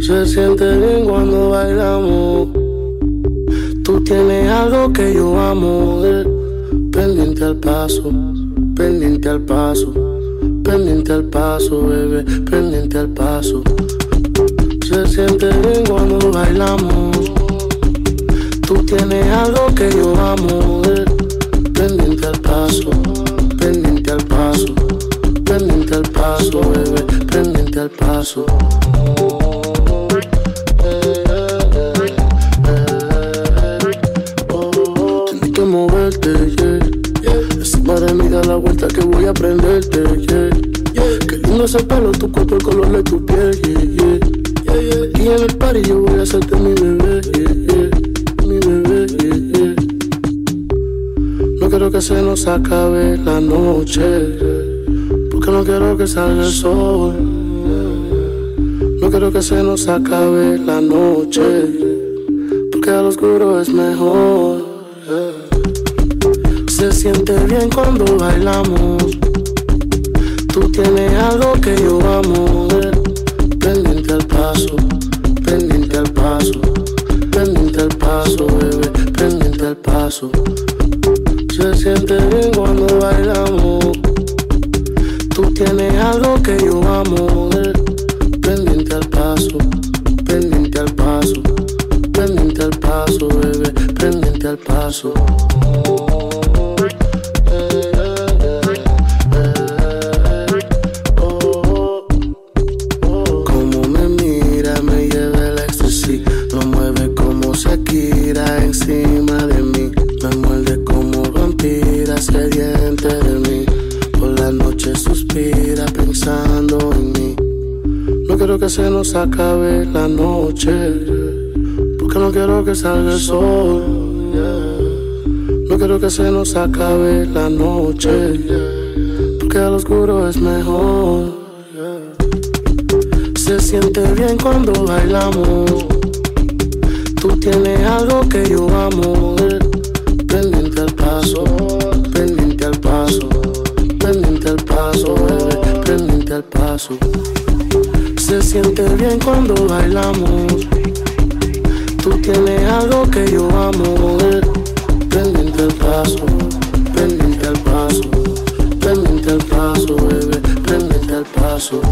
Se siente bien cuando bailamos. Tú tienes algo que yo amo. Eh. Pendiente al paso, pendiente al paso, pendiente al paso, bebé, pendiente al paso. Se siente bien cuando bailamos. Tú tienes algo que yo amo. Eh. Pendiente al paso, Tienes que moverte, yeah. Encima de mí da la vuelta que voy a prenderte, yeah. Qué lindo ese pelo, tu cuerpo, el color de tu piel, yeah, yeah. Y en el party yo voy a hacerte mi bebé, yeah. Mi bebé. No quiero que se nos acabe la noche, porque no quiero que salga el sol. Quiero que se nos acabe la noche, porque al oscuro es mejor. Se siente bien cuando bailamos. Tú tienes algo que yo amo. Pendiente al paso, pendiente al paso, pendiente al paso, bebé, pendiente al paso. Se siente bien cuando bailamos. Tú tienes algo que yo amo. Pendiente al paso. Como me mira, me lleva el éxtasis. Lo mueve como Shakira encima de mí. Me muerde como vampira sediente de mí. Por la noche suspira pensando en mí. No quiero que se nos acabe la noche. Porque no quiero que salga el sol. No quiero que se nos acabe la noche. Porque al oscuro es mejor. Se siente bien cuando bailamos. Tú tienes algo que yo amo. Pendiente al paso, pendiente al paso, pendiente al paso, bebé, pendiente al paso. Se siente bien cuando bailamos. Tú tienes algo que yo amo caso, pendiente al paso, pendiente al paso, bebé, pendiente al paso.